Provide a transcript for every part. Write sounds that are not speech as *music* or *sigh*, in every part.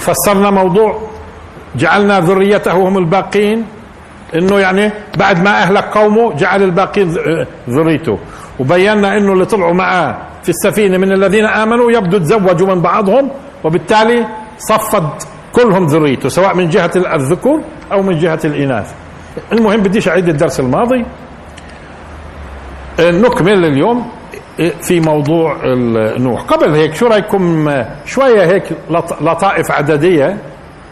وفسرنا موضوع جعلنا ذريته هم الباقين إنه يعني بعد ما أهلك قومه جعل الباقين ذريته. وبينا إنه اللي طلعوا معاه في السفينة من الذين آمنوا يبدو تزوجوا من بعضهم وبالتالي صفد كلهم ذريته سواء من جهة الذكور أو من جهة الإناث. المهم بديش أعيد الدرس الماضي. نكمل اليوم. في موضوع نوح. قبل هيك شو رأيكم؟ شوية هيك لطائف عددية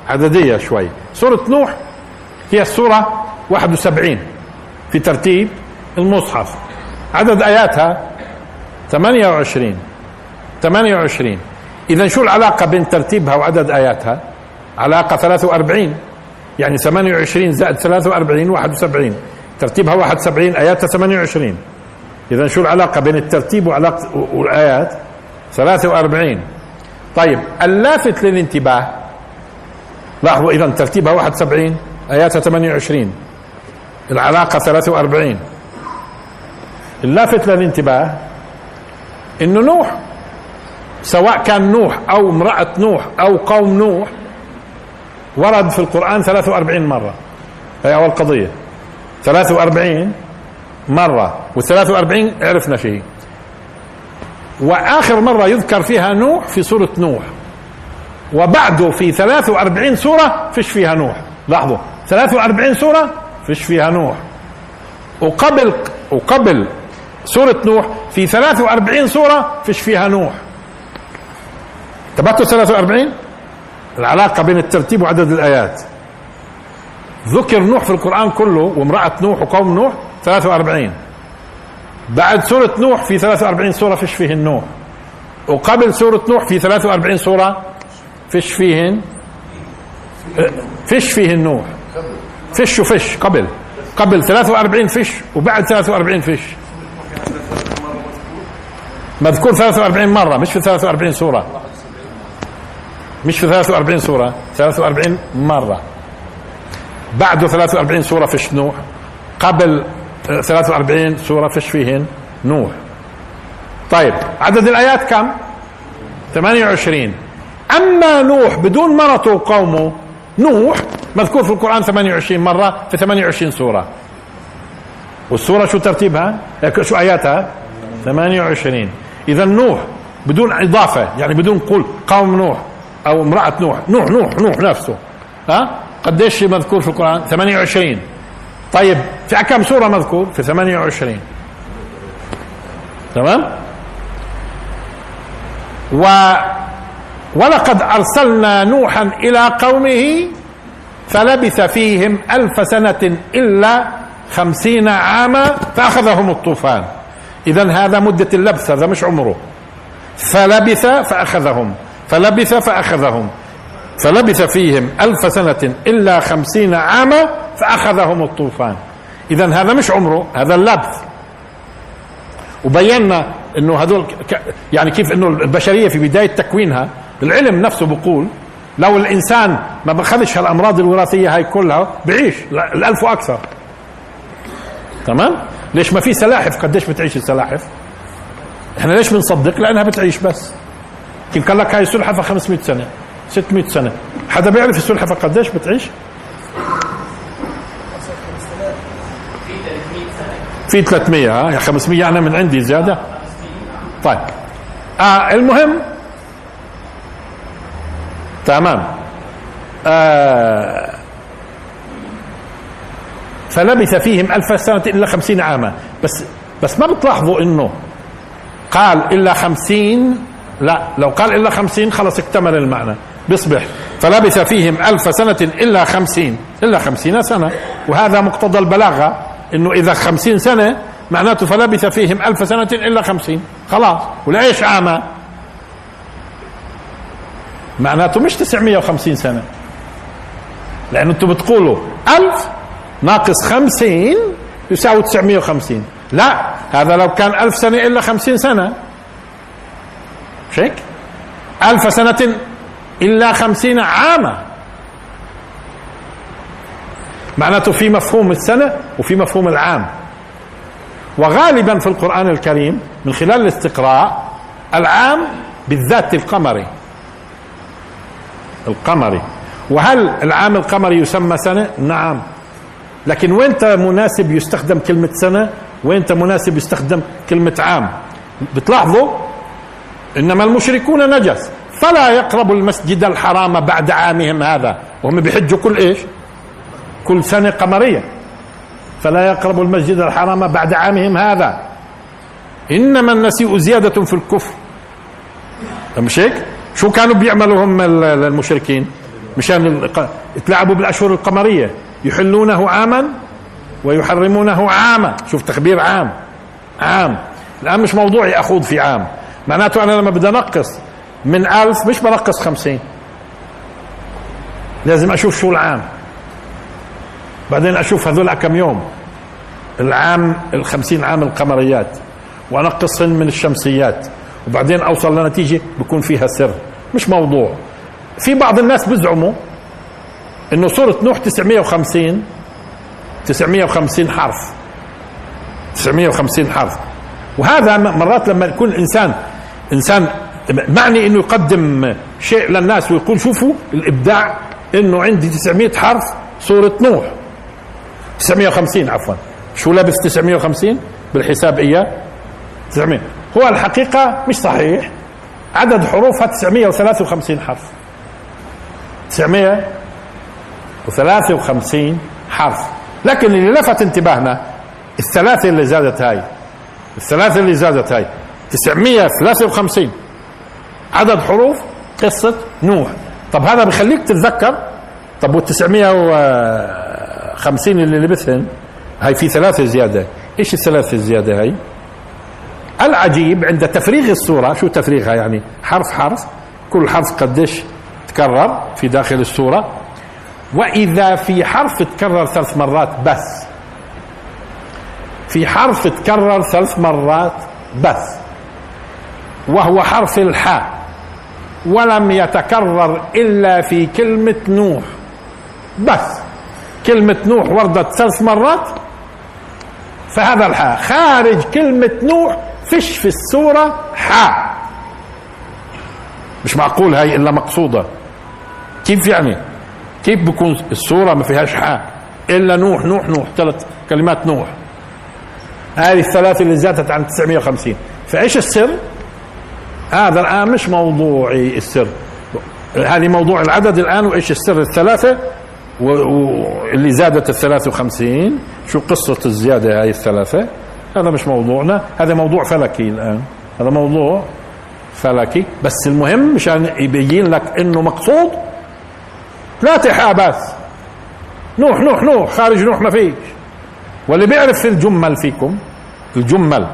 عددية شوي. سورة نوح هي السورة 71 في ترتيب المصحف. عدد آياتها 28 28 إذا شو العلاقة بين ترتيبها وعدد آياتها؟ علاقة 43 يعني 28 زائد 43 71 ترتيبها 71 آياتها 28 إذا شو العلاقة بين الترتيب وعلاقة والآيات؟ 43 طيب اللافت للانتباه. لاحظوا إذا ترتيبها 71 آياتها 28 العلاقة 43 اللافت للانتباه إنه نوح سواء كان نوح أو امرأة نوح أو قوم نوح ورد في القرآن 43 مرة. هي أول قضية. 43 مرة والثلاث وأربعين عرفنا شيء. وآخر مرة يذكر فيها نوح في سورة نوح. وبعده في 43 سورة فيش فيها نوح. لاحظوا 43 سورة فيش فيها نوح. وقبل وقبل سورة نوح في 43 سورة فيش فيها نوح. انتبهتوا 43 العلاقة بين الترتيب وعدد الآيات. ذكر نوح في القرآن كله وامرأة نوح وقوم نوح 43 بعد سورة نوح في 43 سورة فيش فيهن نوح. وقبل سورة نوح في 43 سورة فيش فيهن فيش فيهن نوح. فيش وفيش قبل. قبل 43 فيش وبعد 43 فيش. مذكور 43 مرة مش في 43 سورة. مش في 43 سورة 43 مرة. بعده 43 سورة فيش نوح. قبل 43 سورة فيش فيهن نوح. طيب عدد الآيات كم؟ 28 أما نوح بدون مرته وقومه نوح مذكور في القرآن 28 مرة في 28 سورة. والسورة شو ترتيبها؟ شو آياتها؟ 28 إذا نوح بدون إضافة يعني بدون قول قوم نوح أو امرأة نوح. نوح نوح نوح نفسه. ها؟ قديش مذكور في القرآن؟ 28 طيب في كم سورة مذكور؟ في 28 تمام؟ و ولقد أرسلنا نوحا إلى قومه فلبث فيهم ألف سنة إلا خمسين عاما فأخذهم الطوفان. إذا هذا مدة اللبث هذا مش عمره. فلبث فأخذهم. فلبث فأخذهم. فلبث فيهم ألف سنة إلا خمسين عاما فأخذهم الطوفان. إذا هذا مش عمره هذا اللبث. وبينا إنه هذول يعني كيف إنه البشرية في بداية تكوينها العلم نفسه بقول لو الإنسان ما بخذش هالأمراض الوراثية هاي كلها بعيش الألف وأكثر. تمام؟ ليش ما في سلاحف؟ قديش بتعيش السلاحف؟ إحنا ليش بنصدق؟ لأنها بتعيش بس. يمكن لك هاي السلحفه 500 سنة 600 سنة. حدا بيعرف السلحفة قديش بتعيش؟ في 300 ها؟ 500 أنا من عندي زيادة. طيب. آه المهم تمام. آه فلبث فيهم ألف سنة إلا خمسين عاما. بس بس ما بتلاحظوا إنه قال إلا خمسين؟ لا لو قال إلا خمسين خلص اكتمل المعنى. بيصبح فلبث فيهم ألف سنة إلا خمسين إلا خمسين سنة. وهذا مقتضى البلاغة. إنه إذا خمسين سنة معناته فلبث فيهم ألف سنة إلا خمسين. خلاص. ولإيش عاما. معناته مش 950 سنة. لأنه أنتم بتقولوا ألف ناقص خمسين يساوي 950 لا هذا لو كان ألف سنة إلا خمسين سنة. مش هيك؟ ألف سنة إلا خمسين عاما. معناته في مفهوم السنة وفي مفهوم العام. وغالبا في القرآن الكريم من خلال الاستقراء العام بالذات القمري. القمري. وهل العام القمري يسمى سنة؟ نعم. لكن وين مناسب يستخدم كلمة سنة؟ وين مناسب يستخدم كلمة عام؟ بتلاحظوا؟ إنما المشركون نجس. فلا يقربوا المسجد الحرام بعد عامهم هذا. وهم بيحجوا كل إيش؟ كل سنة قمرية. فلا يقربوا المسجد الحرام بعد عامهم هذا. إنما النسيء زيادة في الكفر. مش هيك شو كانوا بيعملوا هم المشركين؟ مشان يتلاعبوا بالأشهر القمرية. يحلونه عاما ويحرمونه عاما. شوف تخبير عام. عام. الآن مش موضوعي أخوض في عام. معناته أنا لما بدي أنقص من ألف مش بنقص خمسين. لازم أشوف شو العام. بعدين أشوف هذول كم يوم؟ العام الخمسين عام القمريات. وأنقصهن من الشمسيات. وبعدين أوصل لنتيجة بكون فيها سر. مش موضوع. في بعض الناس بزعموا إنه سورة نوح 950 950 حرف. 950 حرف. وهذا مرات لما يكون الانسان إنسان معني إنه يقدم شيء للناس ويقول شوفوا الإبداع إنه عندي 900 حرف سورة نوح. 950 عفوا. شو لابس 950 بالحساب إياه. 900 هو الحقيقة مش صحيح. عدد حروفها 953 حرف. 953 حرف. لكن اللي لفت انتباهنا الثلاثة اللي زادت هاي. الثلاثة اللي زادت هاي. 953 عدد حروف قصة نوح. طب هذا بخليك تتذكر؟ طب وال 950 اللي لبثهن هاي في ثلاثة زيادة. إيش الثلاثة الزيادة هاي؟ العجيب عند تفريغ الصورة شو تفريغها يعني حرف حرف كل حرف قديش تكرر في داخل السورة وإذا في حرف تكرر ثلاث مرات بس. في حرف تكرر ثلاث مرات بس. وهو حرف الحاء. ولم يتكرر إلا في كلمة نوح بس. كلمة نوح وردت ثلاث مرات فهذا الحاء. خارج كلمة نوح فيش في السورة حاء. مش معقول هاي إلا مقصودة. كيف يعني؟ كيف بكون السورة ما فيهاش حاء؟ إلا نوح نوح نوح ثلاث كلمات نوح. هذه الثلاثة اللي زادت عن 950 فإيش السر؟ هذا الآن مش موضوعي السر. هذه موضوع العدد الآن وإيش السر؟ الثلاثة واللي زادت ال 53 شو قصة الزيادة هاي الثلاثة؟ هذا مش موضوعنا هذا موضوع فلكي الآن. هذا موضوع فلكي بس المهم مشان يبين لك إنه مقصود ثلاثة حاء بس نوح نوح نوح خارج نوح ما فيش. واللي بيعرف في الجمل فيكم الجمل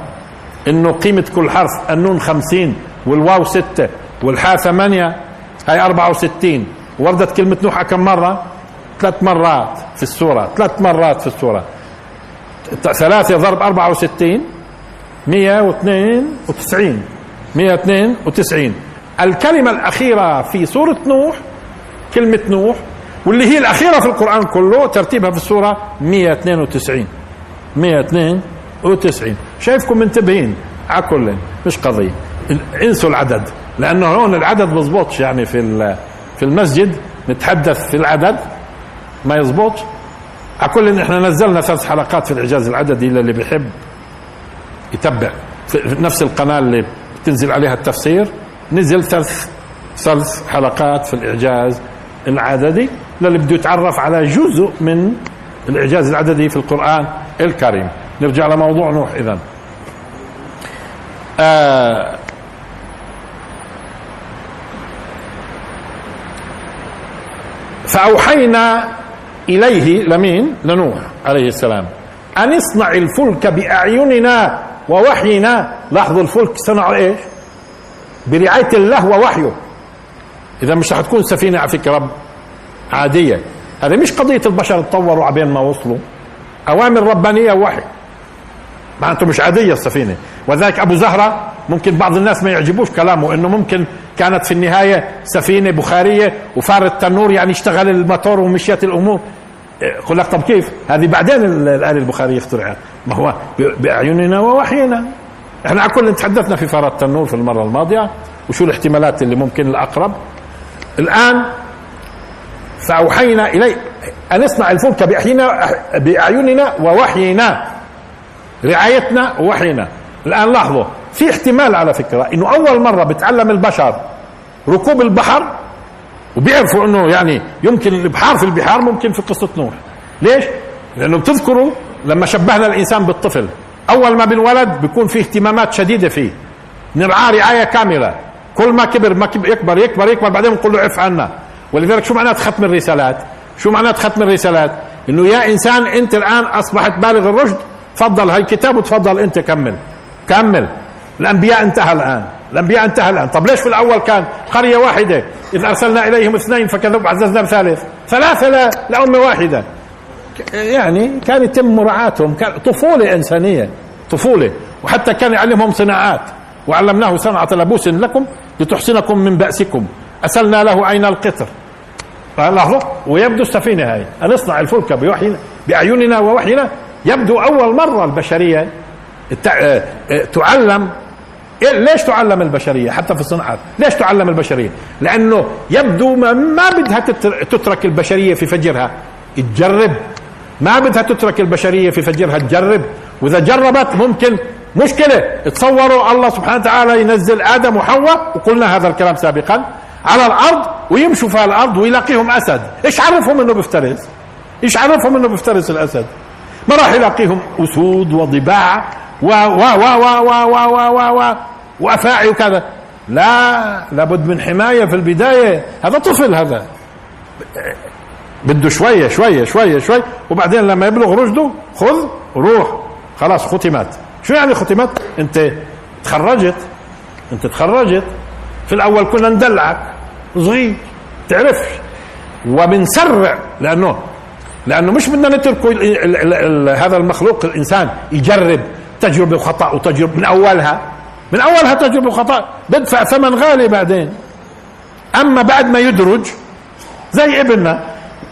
إنه قيمة كل حرف النون خمسين والواو ستة والحاء ثمانية هاي أربعة وستين. وردت كلمة نوح كم مرة؟ ثلاث مرات في السورة ثلاث مرات في السورة. ثلاثة ضرب أربعة وستين مية واثنين وتسعين. مية واثنين وتسعين. الكلمة الأخيرة في سورة نوح كلمة نوح واللي هي الأخيرة في القرآن كله ترتيبها في السورة 192 192 شايفكم منتبهين؟ على كل مش قضية. انسوا العدد لأنه هون العدد بزبطش يعني في في المسجد نتحدث في العدد. ما يزبطش على كل إحنا نزلنا ثلاث حلقات في الإعجاز العددي للي بيحب يتبع. في نفس القناة اللي بتنزل عليها التفسير نزل ثلاث ثلاث حلقات في الإعجاز العددي للي بده يتعرف على جزء من الإعجاز العددي في القرآن الكريم. نرجع لموضوع نوح إذا آه فأوحينا إليه لمين؟ لنوح عليه السلام. أن اصنع الفلك بأعيننا ووحينا. لاحظوا الفلك صنعوا إيش برعاية الله ووحيه. إذا مش رح تكون سفينة على فكرة عادية. هذه مش قضية البشر تطوروا عبين ما وصلوا. أوامر ربانية ووحي. معناته مش عادية السفينة. وذلك أبو زهرة ممكن بعض الناس ما يعجبوش كلامه إنه ممكن كانت في النهاية سفينة بخارية وفار التنور يعني اشتغل الموتور ومشيت الأمور. يقول لك طب كيف؟ هذه بعدين الآلة البخارية اخترعت ما هو بأعيننا ووحينا. إحنا على كل تحدثنا في فار التنور في المرة الماضية. وشو الاحتمالات اللي ممكن الأقرب؟ الآن فأوحينا إليه أن اصنع الفلك بأعيننا ووحينا. رعايتنا ووحينا الآن لاحظوا في احتمال على فكرة إنه أول مرة بتعلم البشر ركوب البحر وبيعرفوا إنه يعني يمكن الابحار في البحار ممكن في قصة نوح ليش؟ لأنه بتذكروا لما شبهنا الإنسان بالطفل أول ما بالولد بيكون في اهتمامات شديدة فيه نرعاه رعاية كاملة كل ما كبر ما كبر يكبر يكبر يكبر بعدين بنقول له عف عنا ولذلك شو معنات ختم الرسالات؟ شو معنات ختم الرسالات؟ إنه يا إنسان أنت الآن أصبحت بالغ الرشد تفضل هاي الكتاب وتفضل أنت كمل. كمل. الأنبياء انتهى الآن. الأنبياء انتهى الآن. طب ليش في الأول كان قرية واحدة؟ إذ أرسلنا إليهم اثنين فكذبوا عززنا بثالث ثلاثة لامه واحدة. يعني كان يتم مراعاتهم. كان طفولة إنسانية. طفولة. وحتى كان يعلمهم صناعات. وعلمناه صنعة لبوس لكم لتحسنكم من بأسكم. أسلنا له عين القطر. لاحظوا ويبدو السفينة هاي. أن نصنع الفلك بوحينا بأعيننا ووحينا. يبدو أول مرة البشرية آه، آه، تعلم. إيه، ليش تعلم البشرية؟ حتى في الصناعات ليش تعلم البشرية؟ لأنه يبدو ما, ما بدها تترك البشرية في فجرها. تجرب. ما بدها تترك البشرية في فجرها تجرب. وإذا جربت ممكن مشكلة. تصوروا الله سبحانه وتعالى ينزل آدم وحواء وقلنا هذا الكلام سابقا على الأرض ويمشوا في الأرض ويلاقيهم أسد. إيش عرفهم إنه بيفترس؟ إيش عرفهم إنه بيفترس الأسد؟ ما راح يلاقيهم اسود وضباع و و و و و و و و و وافاعي وكذا لا لابد من حمايه في البدايه هذا طفل هذا بده شوية شوية شوية شوي وبعدين لما يبلغ رشده خذ روح خلاص ختمت شو يعني ختمت انت تخرجت انت تخرجت في الأول كنا ندلعك صغير تعرفش وبنسرع لأنه لأنه مش بدنا نتركه هذا المخلوق الإنسان يجرب تجربة وخطا وتجربة من أولها من أولها تجربة وخطا بدفع ثمن غالي بعدين. أما بعد ما يدرج زي ابننا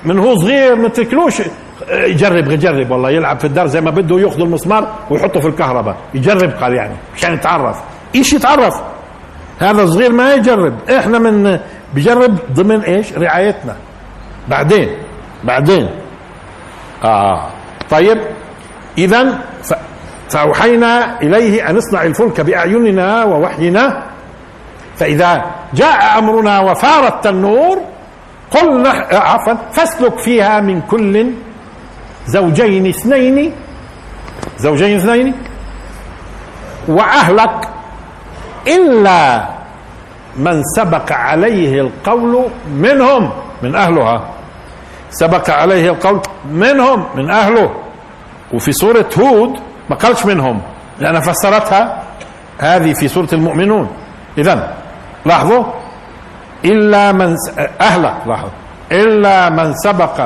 من هو صغير ما تركلوش يجرب يجرب والله يلعب في الدار زي ما بده يأخذ المسمار ويحطه في الكهرباء. يجرب قال يعني مشان يتعرف. إيش يتعرف؟ هذا صغير ما يجرب. إحنا من بجرب ضمن إيش؟ رعايتنا. بعدين بعدين. آه. طيب اذا فأوحينا إليه أن اصنع الفلك بأعيننا ووحينا. فإذا جاء أمرنا وفار التنور قل عفوا فاسلك فيها من كل زوجين اثنين زوجين اثنين وأهلك إلا من سبق عليه القول منهم من أهلها. سبق عليه القول منهم من أهله. وفي سورة هود ما قالش منهم لأن فسرتها هذه في سورة المؤمنون. إذا لاحظوا إلا من أهلك لاحظوا. إلا من سبق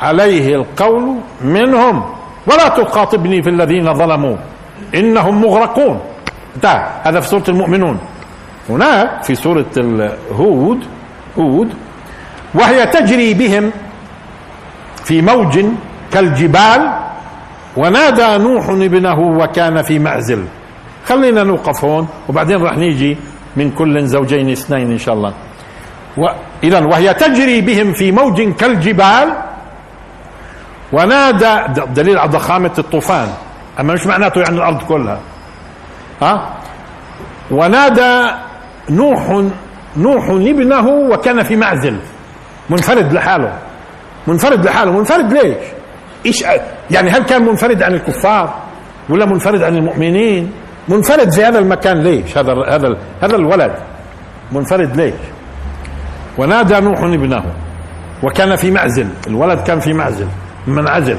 عليه القول منهم. ولا تخاطبني في الذين ظلموا إنهم مغرقون. انتهى. هذا في سورة المؤمنون. هناك في سورة هود هود وهي تجري بهم في موج كالجبال ونادى نوح ابنه وكان في معزل خلينا نوقف هون وبعدين راح نيجي من كل زوجين اثنين إن شاء الله. اذا وهي تجري بهم في موج كالجبال ونادى دليل على ضخامة الطوفان. أما مش معناته يعني الأرض كلها. ها؟ ونادى نوح نوح ابنه وكان في معزل منفرد لحاله. منفرد لحاله. منفرد ليش؟ إيش يعني هل كان منفرد عن الكفار ولا منفرد عن المؤمنين؟ منفرد في هذا المكان ليش؟ هذا هذا هذا الولد. منفرد ليش؟ ونادى نوح ابنه وكان في معزل. الولد كان في معزل منعزل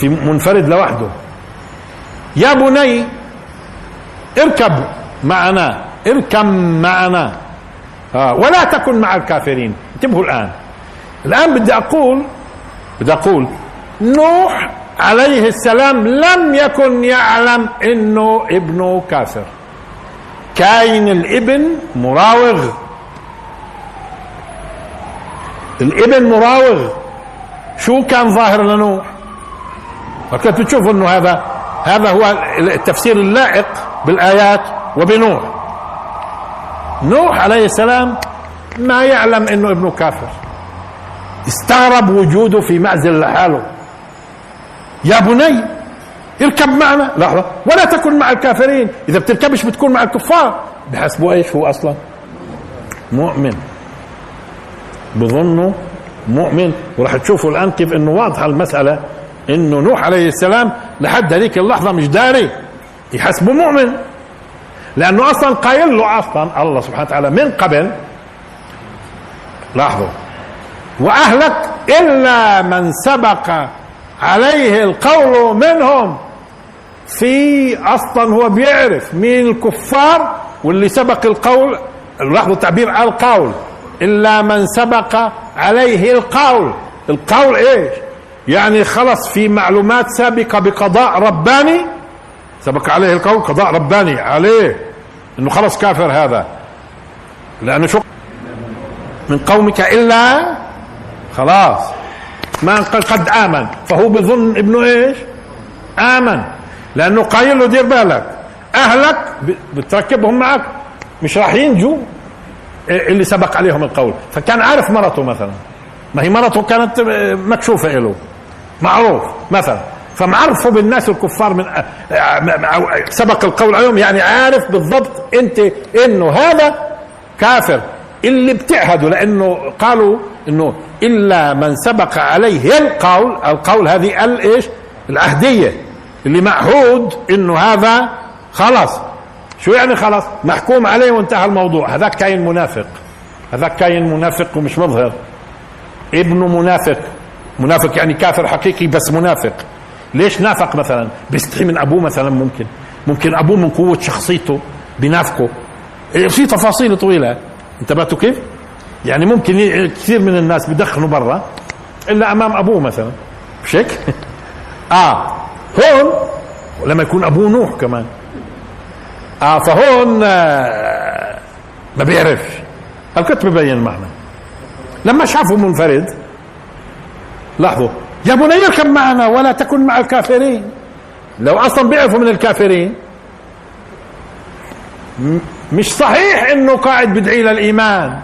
في منفرد لوحده. يا بني اركب معنا اركب معنا. آه ولا تكن مع الكافرين. انتبهوا الآن. الآن بدي أقول بدي أقول نوح عليه السلام لم يكن يعلم إنه ابنه كافر. كاين الابن مراوغ. الابن مراوغ. شو كان ظاهر لنوح؟ وكنت تشوف إنه هذا هذا هو التفسير اللائق بالآيات وبنوح. نوح عليه السلام ما يعلم إنه ابنه كافر. استغرب وجوده في معزل لحاله يا بني اركب معنا. لحظة. ولا تكن مع الكافرين. إذا بتركبش بتكون مع الكفار. بحسبوا إيش هو أصلا؟ مؤمن. بظنه مؤمن. وراح تشوفوا الآن كيف إنه واضحة المسألة. إنه نوح عليه السلام لحد هذيك اللحظة مش داري. يحسبه مؤمن. لأنه أصلا قايل له أصلا الله سبحانه وتعالى من قبل. لاحظوا وأهلك إلا من سبق عليه القول منهم. في أصلا هو بيعرف مين الكفار واللي سبق القول لاحظوا التعبير على القول. إلا من سبق عليه القول. القول إيش؟ يعني خلص في معلومات سابقة بقضاء رباني. سبق عليه القول قضاء رباني عليه. إنه خلص كافر هذا. لأنه شو؟ من قومك إلا خلاص. ما قال قد آمن فهو بظن ابنه إيش؟ آمن. لأنه قايل له دير بالك أهلك بتركبهم معك مش راح ينجوا اللي سبق عليهم القول. فكان عارف مرته مثلا. ما هي مرته كانت مكشوفة له معروف مثلا. فمعرفه بالناس الكفار من سبق القول عليهم يعني عارف بالضبط أنت إنه هذا كافر. اللي بتعهدوا لأنه قالوا إنه إلا من سبق عليه القول القول هذه ال إيش؟ العهدية. اللي معهود إنه هذا خلاص. شو يعني خلاص؟ محكوم عليه وانتهى الموضوع. هذاك كاين منافق. هذاك كاين منافق ومش مظهر. ابنه منافق. منافق يعني كافر حقيقي بس منافق. ليش نافق مثلا؟ بيستحي من أبوه مثلا ممكن. ممكن أبوه من قوة شخصيته بينافقه إيه، في تفاصيل طويلة. انتبهتوا كيف؟ يعني ممكن كثير من الناس بدخنوا برا إلا أمام أبوه مثلا. مش هيك *laughs* آه هون لما يكون أبوه نوح كمان. آه فهون آه ما بيعرفش. الكتب ببين المعنى لما شافه منفرد لاحظوا يا بني اركب معنا ولا تكن مع الكافرين. لو أصلا بيعرفوا من الكافرين مش صحيح إنه قاعد بدعي للإيمان.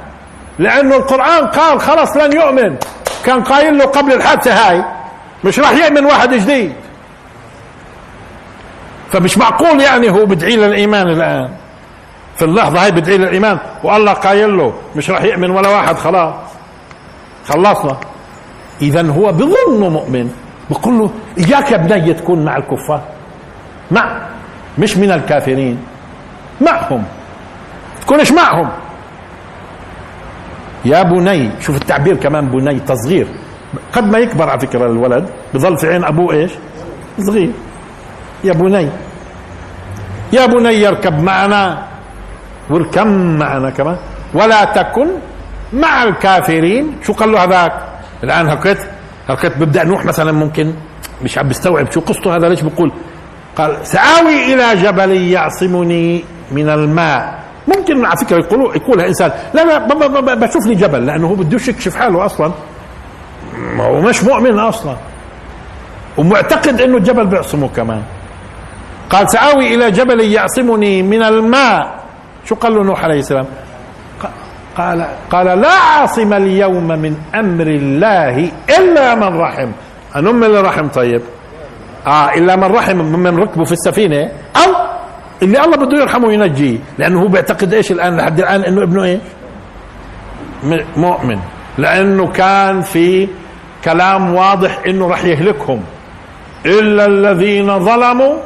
لأنه القرآن قال خلص لن يؤمن. كان قايل له قبل الحادثة هاي مش راح يؤمن واحد جديد. فمش معقول يعني هو بدعي للإيمان الآن. في اللحظة هاي بدعي للإيمان والله قايل له مش راح يؤمن ولا واحد خلاص. خلصنا. اذا هو بظنه مؤمن. بقول له إياك يا بني تكون مع الكفار. مع. مش من الكافرين. معهم. تكونش معهم. يا بني شوف التعبير كمان بني تصغير. قد ما يكبر على فكرة الولد بظل في عين أبوه إيش؟ صغير. يا بني يا بني اركب معنا واركب معنا كمان. ولا تكن مع الكافرين. شو قال له هذاك؟ الآن هلقيت هلقيت ببدا نوح مثلا ممكن مش عم بيستوعب شو قصته هذا ليش بقول قال سآوي إلى جبل يعصمني من الماء. ممكن على فكرة يقولوا يقولها إنسان. لا لا بشوف لي جبل لأنه هو بدوش يكشف حاله أصلا. ما هو مش مؤمن أصلا. ومعتقد إنه الجبل بيعصمه كمان. قال سآوي إلى جبل يعصمني من الماء. شو قال له نوح عليه السلام؟ قال قال لا عاصم اليوم من أمر الله إلا من رحم. أنم اللي رحم طيب؟ آه إلا من رحم من ركبه في السفينة. أو اللي الله بده يرحمه وينجيه. لأنه هو بيعتقد إيش الآن؟ لحد الآن إنه ابنه إيه؟ مؤمن. لأنه كان في كلام واضح إنه راح يهلكهم. إلا الذين ظلموا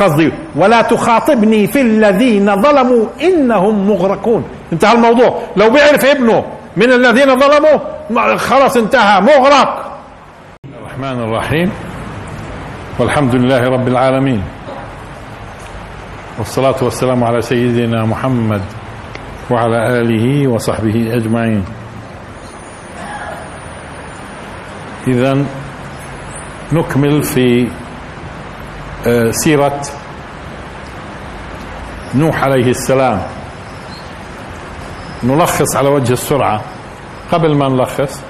قصدي ولا تخاطبني في الذين ظلموا إنهم مغرقون. انتهى الموضوع. لو بيعرف ابنه من الذين ظلموا خلاص انتهى. مغرق. الرحمن الرحيم. والحمد لله رب العالمين. والصلاة والسلام على سيدنا محمد وعلى آله وصحبه أجمعين. إذا نكمل في آه، سيرة نوح عليه السلام. نلخص على وجه السرعة. قبل ما نلخص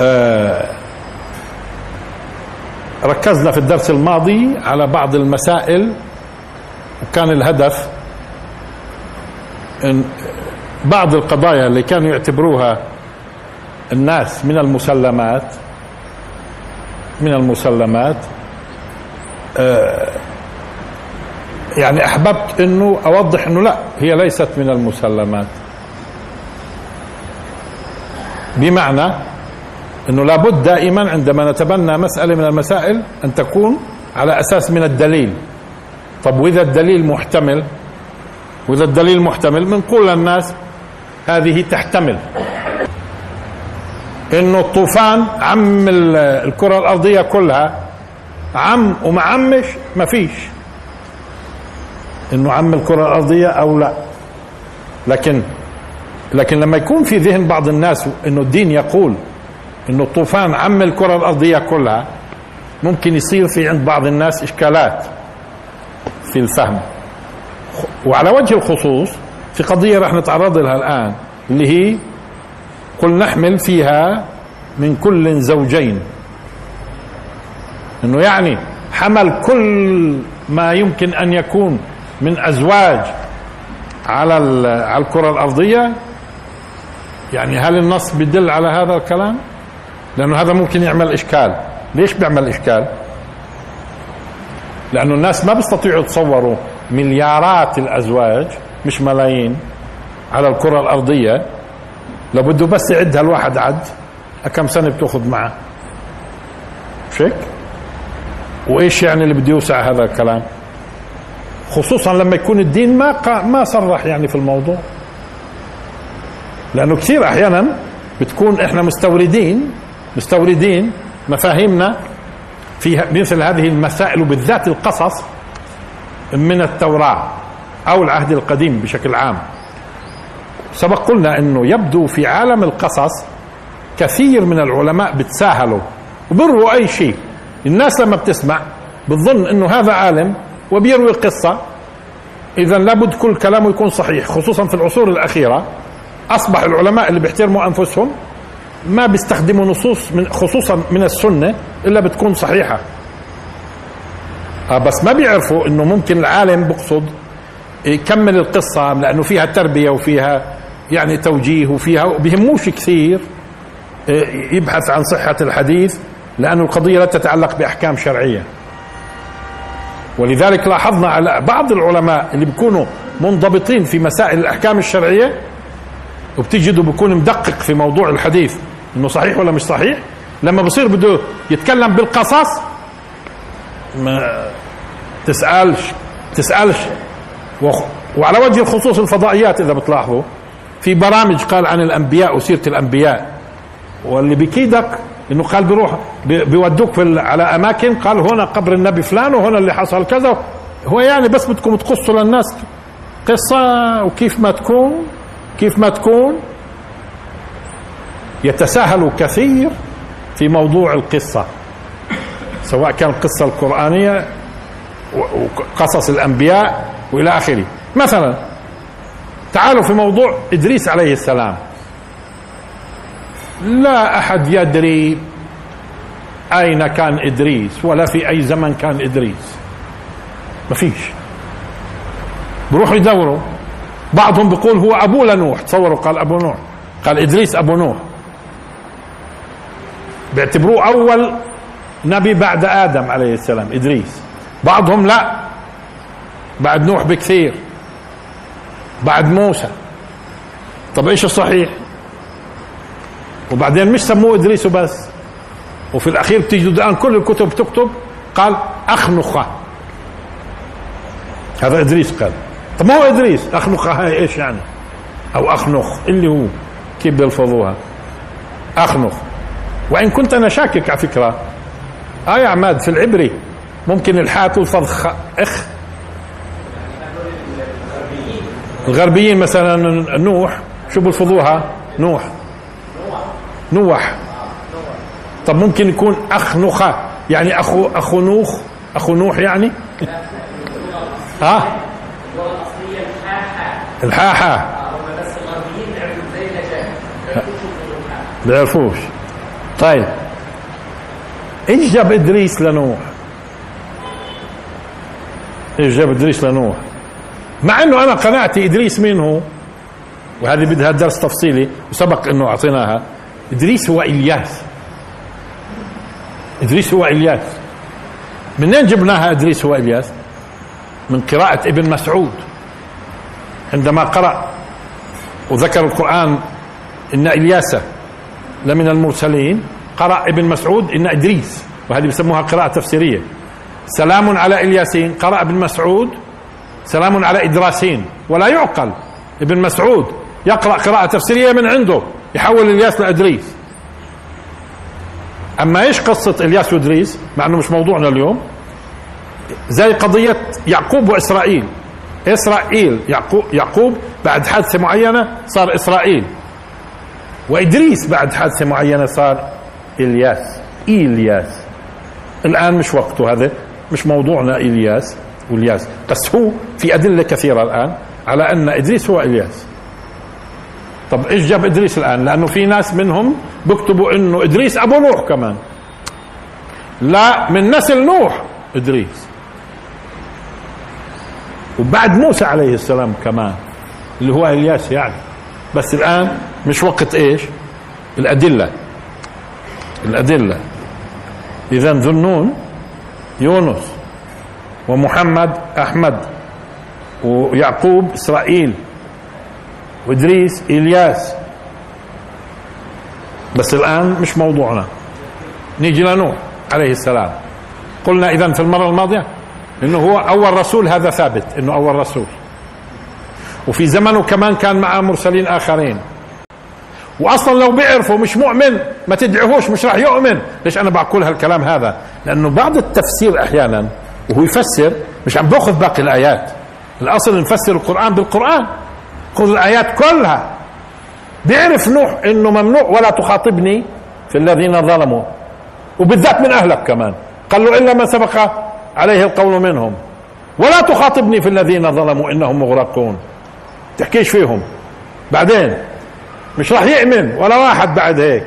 آه، ركزنا في الدرس الماضي على بعض المسائل وكان الهدف إن بعض القضايا اللي كانوا يعتبروها الناس من المسلمات من المسلمات آه، يعني أحببت إنه أوضح إنه لا هي ليست من المسلمات. بمعنى إنه لابد دائما عندما نتبنى مسألة من المسائل أن تكون على أساس من الدليل. طب وإذا الدليل محتمل؟ وإذا الدليل محتمل بنقول للناس هذه تحتمل. إنه الطوفان عم الكرة الأرضية كلها عم وما عمش ما فيش. إنه عم الكرة الأرضية أو لا. لكن لكن لما يكون في ذهن بعض الناس إنه الدين يقول إنه الطوفان عم الكرة الأرضية كلها ممكن يصير في عند بعض الناس إشكالات في الفهم. وعلى وجه الخصوص في قضية راح نتعرض لها الآن اللي هي قل نحمل فيها من كل زوجين. إنه يعني حمل كل ما يمكن أن يكون من أزواج على على الكرة الأرضية. يعني هل النص بيدل على هذا الكلام؟ لأنه هذا ممكن يعمل إشكال. ليش بيعمل إشكال؟ لأنه الناس ما بيستطيعوا يتصوروا مليارات الأزواج مش ملايين على الكرة الأرضية. لو بده بس يعدها الواحد عد. كم سنة بتأخذ معه؟ مش هيك وإيش يعني اللي بده يوسع هذا الكلام؟ خصوصا لما يكون الدين ما ما صرح يعني في الموضوع. لأنه كثير أحيانا بتكون إحنا مستوردين مستوردين مفاهيمنا في مثل هذه المسائل وبالذات القصص من التوراة أو العهد القديم بشكل عام. سبق قلنا إنه يبدو في عالم القصص كثير من العلماء بتساهلوا وبروا أي شيء. الناس لما بتسمع بتظن إنه هذا عالم وبيروي القصة اذا لابد كل كلامه يكون صحيح خصوصا في العصور الأخيرة. أصبح العلماء اللي بيحترموا أنفسهم ما بيستخدموا نصوص من خصوصا من السنة إلا بتكون صحيحة. آه بس ما بيعرفوا إنه ممكن العالم بقصد يكمل القصة لأنه فيها تربية وفيها يعني توجيه وفيها بيهموش كثير آه، يبحث عن صحة الحديث لأن القضية لا تتعلق بأحكام شرعية. ولذلك لاحظنا على بعض العلماء اللي بيكونوا منضبطين في مسائل الأحكام الشرعية وبتجدوا بيكون مدقق في موضوع الحديث. إنه صحيح ولا مش صحيح؟ لما بصير بده يتكلم بالقصص ما تسألش تسألش. وعلى وجه الخصوص الفضائيات إذا بتلاحظوا في برامج قال عن الأنبياء وسيرة الأنبياء. واللي بكيدك إنه قال بيروح بيودوك في على أماكن قال هنا قبر النبي فلان وهنا اللي حصل كذا. هو يعني بس بدكم تقصوا للناس قصة وكيف ما تكون كيف ما تكون. يتساهل كثير في موضوع القصة سواء كان القصة القرآنية وقصص الأنبياء وإلى آخره. مثلا تعالوا في موضوع إدريس عليه السلام. لا أحد يدري أين كان إدريس ولا في أي زمن كان إدريس. ما فيش. بروحوا يدوروا. بعضهم بيقول هو أبوه لنوح تصوروا قال أبو نوح. قال إدريس أبو نوح. بيعتبروه أول نبي بعد آدم عليه السلام إدريس. بعضهم لا. بعد نوح بكثير. بعد موسى. طب إيش الصحيح؟ وبعدين مش سموه إدريس وبس. وفي الأخير بتجدوا الآن كل الكتب تكتب قال اخنخه هذا إدريس قال. طب ما هو إدريس؟ اخنخه هاي إيش يعني؟ أو أخنخ اللي هو كيف بيلفظوها؟ أخنخ. وإن كنت أنا شاكك على فكرة. آه يا عماد في العبري. ممكن الحاء تلفظ خ... إخ. الغربيين مثلا نوح. شو بيلفظوها؟ نوح. نوح. طب ممكن يكون أخ نخة يعني اخو أخو نوح أخو نوح يعني؟ ها؟ الحاحة. بيعرفوش. طيب. إيش جاب ادريس لنوح. إيش جاب ادريس لنوح. مع انه أنا قناعتي ادريس مين هو؟ وهذه بدها درس تفصيلي وسبق انه اعطيناها. ادريس هو إلياس. ادريس هو إلياس. منين جبناها ادريس هو إلياس؟ من قراءة ابن مسعود. عندما قرأ وذكر القرآن إن إلياس لمن المرسلين. قرأ ابن مسعود إن إدريس وهذه بسموها قراءة تفسيرية. سلام على إلياسين قرأ ابن مسعود. سلام على إدراسين ولا يعقل. ابن مسعود يقرأ قراءة تفسيرية من عنده يحول إلياس لإدريس. أما إيش قصة إلياس وإدريس؟ مع أنه مش موضوعنا اليوم. زي قضية يعقوب وإسرائيل. إسرائيل يعقوب, يعقوب بعد حادثة معينة صار إسرائيل. وإدريس بعد حادثة معينة صار إلياس. إلياس. الآن مش وقته هذا مش موضوعنا إلياس وإلياس. بس هو في أدلة كثيرة الآن على أن إدريس هو إلياس. طب إيش جاب إدريس الآن؟ لأنه في ناس منهم بيكتبوا أنه إدريس أبو نوح كمان. لا من نسل نوح إدريس. وبعد موسى عليه السلام كمان اللي هو إلياس يعني. بس الآن مش وقت إيش؟ الأدلة. الأدلة. اذا ذنون يونس ومحمد أحمد ويعقوب إسرائيل وإدريس إلياس. بس الآن مش موضوعنا. نيجي لنوح عليه السلام. قلنا اذا في المرة الماضية إنه هو أول رسول هذا ثابت إنه أول رسول. وفي زمنه كمان كان معه مرسلين آخرين. واصلا لو بيعرفوا مش مؤمن ما تدعوهوش مش راح يؤمن. ليش أنا بقول هالكلام هذا؟ لأنه بعض التفسير أحيانا وهو يفسر مش عم بأخذ باقي الآيات. الأصل نفسر القرآن بالقرآن. خذ الآيات كلها. بيعرف نوح إنه ممنوع ولا تخاطبني في الذين ظلموا. وبالذات من أهلك كمان. قال له إلا من سبق عليه القول منهم. ولا تخاطبني في الذين ظلموا إنهم مغرقون. تحكيش فيهم. بعدين مش راح يؤمن ولا واحد بعد هيك.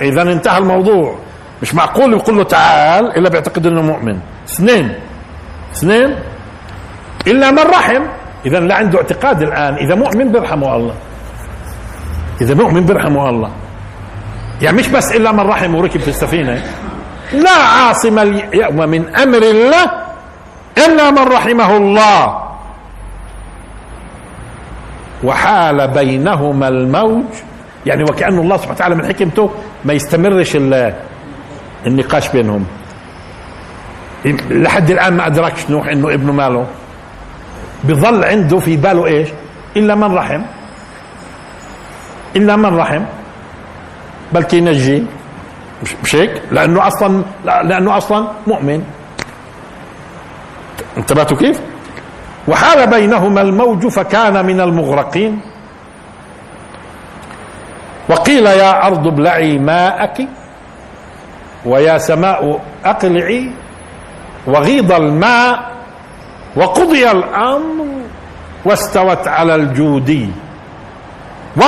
اذا انتهى الموضوع. مش معقول يقول له تعال إلا بيعتقد إنه مؤمن. اثنين. اثنين. إلا من رحم. اذا لا عنده اعتقاد الآن. إذا مؤمن بيرحمه الله. إذا مؤمن بيرحمه الله. يعني مش بس إلا من رحم وركب في السفينة. لا عاصم اليوم من أمر الله إلا من رحمه الله. وحال بينهما الموج. يعني وكأن الله سبحانه وتعالى من حكمته ما يستمرش النقاش بينهم. لحد الآن ما أدركش نوح إنه ابنه ماله. بظل عنده في باله إيش؟ إلا من رحم. إلا من رحم. بلكي ينجي مش هيك؟ لأنه أصلا لأنه أصلا مؤمن. انتبهتوا كيف؟ وحال بينهما الموج فكان من المغرقين. وقيل يا أرض ابلعي ماءك ويا سماء أقلعي وغيض الماء وقضي الأمر واستوت على الجودي و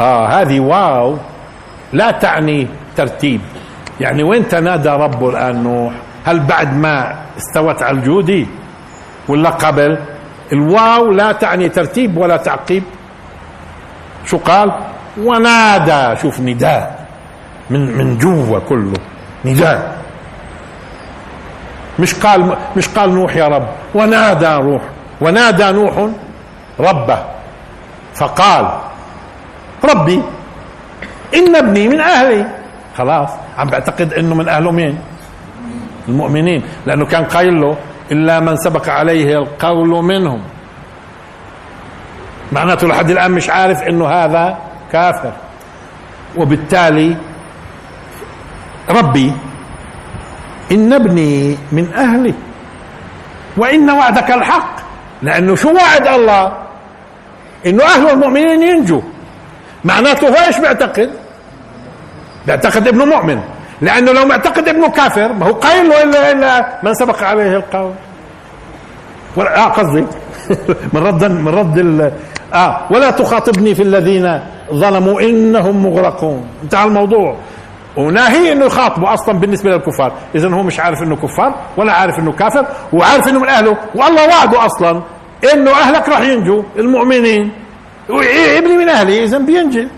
آه هذه واو لا تعني ترتيب. يعني وين تنادى ربه الآن نوح؟ هل بعد ما استوت على الجودي ولا قبل الواو لا تعني ترتيب ولا تعقيب. شو قال؟ ونادى شوف نداء من من جوا كله نداء. مش قال مش قال نوح يا رب ونادى روح ونادى نوح ربه. فقال ربي إن ابني من أهلي. خلاص عم بعتقد أنه من أهله مين؟ المؤمنين لأنه كان قايل له إلا من سبق عليه القول منهم. معناته لحد الآن مش عارف أنه هذا كافر. وبالتالي ربي إن ابني من أهلي وإن وعدك الحق لأنه شو وعد الله؟ إنه أهل المؤمنين ينجوا معناته هو إيش بيعتقد؟ بيعتقد ابنه مؤمن. لأنه لو معتقد ابنه كافر ما هو قايل له الا إلا من سبق عليه القول. آه قصدي. *laughs* من رد من رد آه ولا تخاطبني في الذين ظلموا إنهم مغرقون. انتهى الموضوع. وناهي إنه يخاطبه أصلا بالنسبة للكفار. اذا هو مش عارف إنه كفار ولا عارف إنه كافر وعارف إنه من أهله. والله وعده أصلا إنه أهلك راح ينجوا المؤمنين. ابني من أهلي اذا بينجي.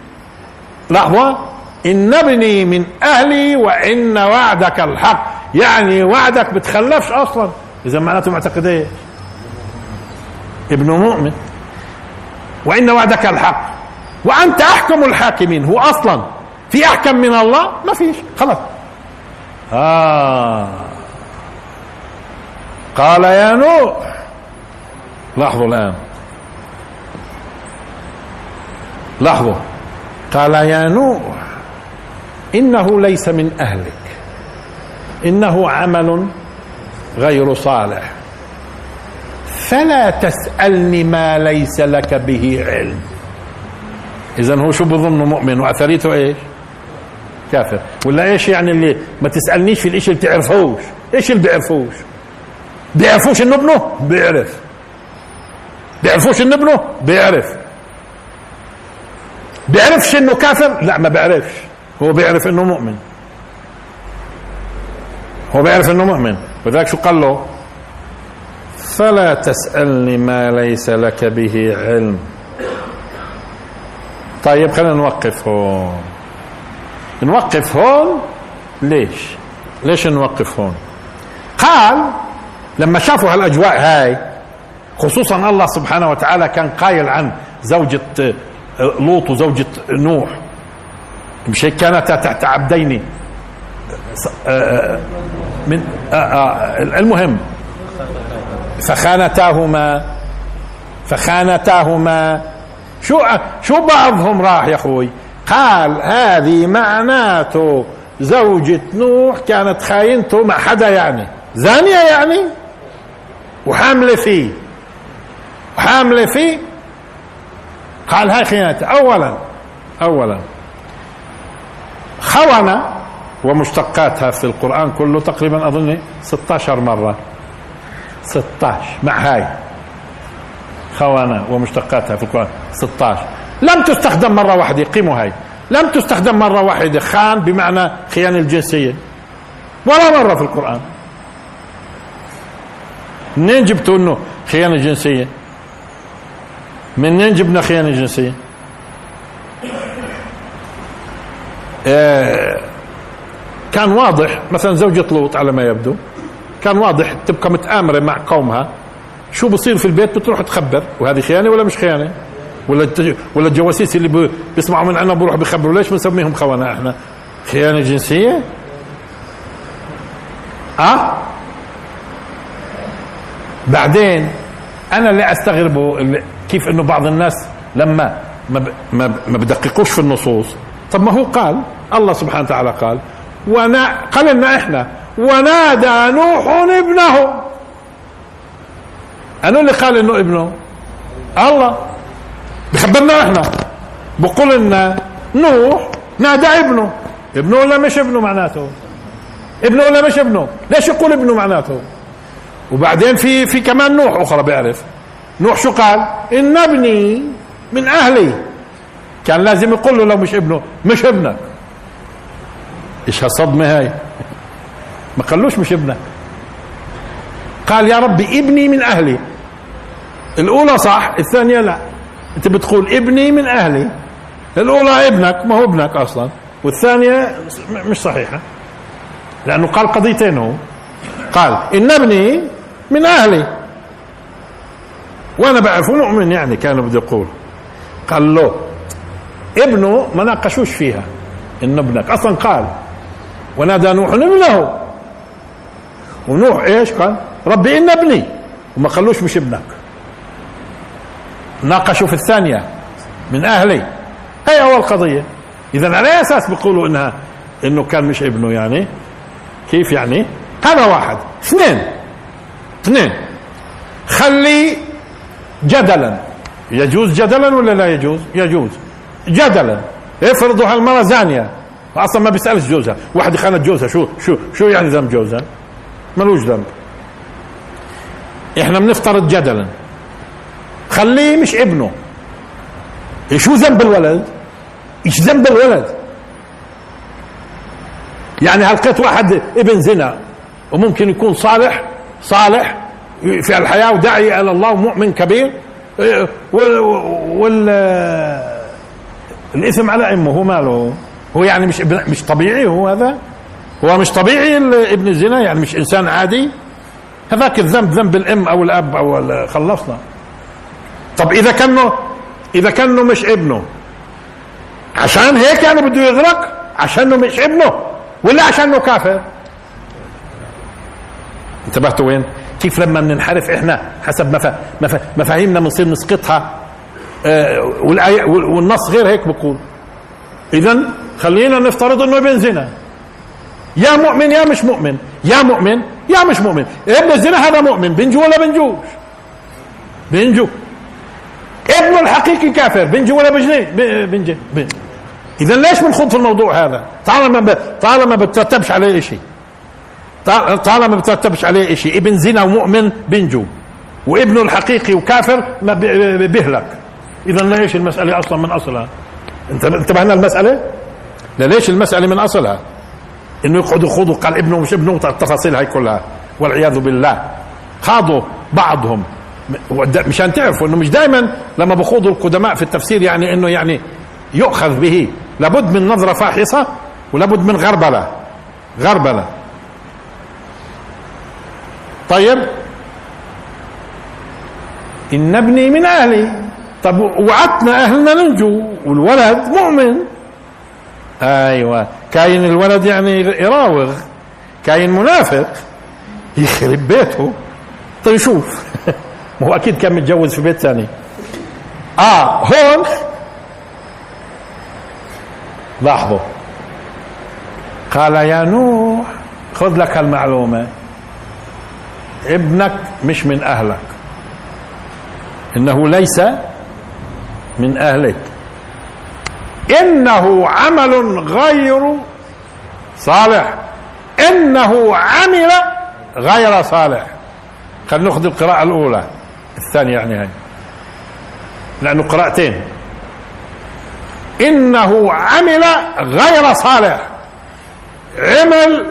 لحظه إن ابني من أهلي وإن وعدك الحق. يعني وعدك بتخلفش أصلا. إذا معناته معتقد إيه ابن مؤمن. وإن وعدك الحق. وانت احكم الحاكمين. هو أصلا. في أحكم من الله؟ ما فيش. خلاص. آه. قال يا نوح. لاحظوا الآن. لاحظوا قال يا نوح. إنه ليس من أهلك. إنه عمل غير صالح. فلا تسألني ما ليس لك به علم. إذا هو شو بظن مؤمن؟ وأثريته إيش؟ كافر. ولا إيش يعني اللي ما تسألنيش في الإشي اللي بتعرفوش إيش اللي بيعرفوش بيعرفوش إنه ابنه؟ بيعرف بيعرفوش إنه ابنه؟ بيعرف بيعرفش إنه كافر؟ لا ما بيعرفش هو بيعرف إنه مؤمن. هو بيعرف إنه مؤمن. وذلك شو قال له؟ فلا تسألني ما ليس لك به علم. طيب خلينا نوقف هون. نوقف هون؟ ليش؟ ليش نوقف هون؟ قال لما شافوا هالأجواء هاي خصوصا الله سبحانه وتعالى كان قايل عن زوجة لوط وزوجة نوح. مش هيك كانتا تحت عبدين من المهم. فخانتاهما فخانتاهما. شو شو بعضهم راح يا أخوي؟ قال هذه معناته زوجة نوح كانت خاينته مع حدا يعني. زانية يعني؟ وحاملة فيه. وحاملة فيه؟ قال هاي خيانته أولا أولا. خونة ومشتقاتها في القرآن كله تقريبا أظن 16 مرة. 16 مع هاي. خونة ومشتقاتها في القرآن 16 لم تستخدم مرة واحدة. قيموا هاي. لم تستخدم مرة واحدة. خان بمعنى خيانة الجنسية. ولا مرة في القرآن. منين جبتوا إنه خيانة جنسية؟ منين جبنا خيانة جنسية آه كان واضح مثلا زوجة لوط على ما يبدو كان واضح تبقى متآمرة مع قومها شو بصير في البيت بتروح تخبر وهذه خيانة ولا مش خيانة؟ ولا ولا الجواسيس اللي بيسمعوا من عنا بروح بيخبروا ليش بنسميهم خونة إحنا؟ خيانة جنسية؟ آه؟ بعدين أنا اللي أستغربه كيف إنه بعض الناس لما ما ما ما بدققوش في النصوص طب ما هو قال؟ الله سبحانه وتعالى قال ونا قال لنا إحنا ونادى نوح ابنه. أنا اللي قال إنه ابنه؟ الله. بخبرنا إحنا. بقول لنا نوح نادى ابنه. ابنه ولا مش ابنه معناته؟ ابنه ولا مش ابنه؟ ليش يقول ابنه معناته؟ وبعدين في في كمان نوح أخرى بيعرف. نوح شو قال؟ إن ابني من أهلي. كان لازم يقول له لو مش ابنه مش ابنك. إيش هالصدمة هاي؟ ما قالوش مش ابنك. قال يا ربي ابني من أهلي. الأولى صح الثانية لا. أنت بتقول ابني من أهلي. الأولى ابنك ما هو ابنك أصلا. والثانية مش صحيحة. لأنه قال قضيتين هو. قال إن ابني من أهلي. وأنا بعرفه مؤمن يعني كان بده يقول. قال له ابنه ما ناقشوش فيها. إن ابنك أصلا قال ونادى نوح ابنه ونوح إيش قال؟ ربي إن ابني. وما قالوش مش ابنك. ناقشوا في الثانية من أهلي. هي أول قضية. إذا على أساس بيقولوا إنها إنه كان مش ابنه يعني؟ كيف يعني؟ هذا واحد. اثنين. اثنين. خلي جدلا. يجوز جدلا ولا لا يجوز؟ يجوز. جدلا. افرضوا هالمرة زانية. أصلا ما بيسألش جوزها. واحد خانت جوزها شو شو شو يعني ذنب جوزها؟ ملوش ذنب. إحنا بنفترض جدلا. خليه مش ابنه. شو ذنب الولد؟ إيش ذنب الولد؟ يعني هلقيت واحد ابن زنا وممكن يكون صالح؟ صالح في الحياة وداعي إلى الله ومؤمن كبير؟ إيه، وال, الإثم على أمه هو ماله. هو يعني مش مش طبيعي هو هذا. هو مش طبيعي ابن الزنا يعني مش إنسان عادي. هذاك الذنب ذنب الأم أو الأب أو خلصنا. طب إذا كانه إذا كانه مش ابنه عشان هيك يعني بده يغرق؟ عشانه مش ابنه ولا عشانه كافر؟ انتبهتوا وين؟ كيف لما بننحرف إحنا حسب مفاهيمنا بنصير نسقطها؟ والنص غير هيك بقول. اذا خلينا نفترض إنه ابن زنا. يا مؤمن يا مش مؤمن. يا مؤمن يا مش مؤمن. ابن الزنا هذا مؤمن؟ بنجو ولا بنجوش؟ بنجو. ابنه الحقيقي كافر. بنجي ولا بجني؟ بنجي. اذا ليش بنخوض في الموضوع هذا؟ طالما ب... طالما بترتبش عليه شيء طالما بترتبش عليه شيء ابن زنا ومؤمن بنجو. وابنه الحقيقي وكافر ما بيهلك اذا ليش المسألة أصلا من أصلها؟ أنت انتبهنا المسألة؟ ليش المسألة من أصلها؟ إنه يقعدوا يخوضوا قال ابنه مش ابنه التفاصيل هاي كلها والعياذ بالله. خاضوا بعضهم. مشان تعرفوا إنه مش دائما لما بخوضوا القدماء في التفسير يعني إنه يعني يؤخذ به. لابد من نظرة فاحصة ولابد من غربلة. غربلة. طيب. إن ابني من أهلي. طب وعدنا أهلنا ننجو والولد مؤمن. أيوة. كاين الولد يعني يراوغ كاين منافق يخرب بيته. طيب شوف *laughs* هو أكيد كان متجوز في بيت ثاني. آه هون. لاحظوا. قال يا نوح خذ لك المعلومة. ابنك مش من أهلك. إنه ليس من أهلك. إنه عمل غير صالح. إنه عمل غير صالح. خلينا ناخذ القراءة الأولى. الثانية يعني هاي. لأنه قراءتين. إنه عمل غير صالح. عمل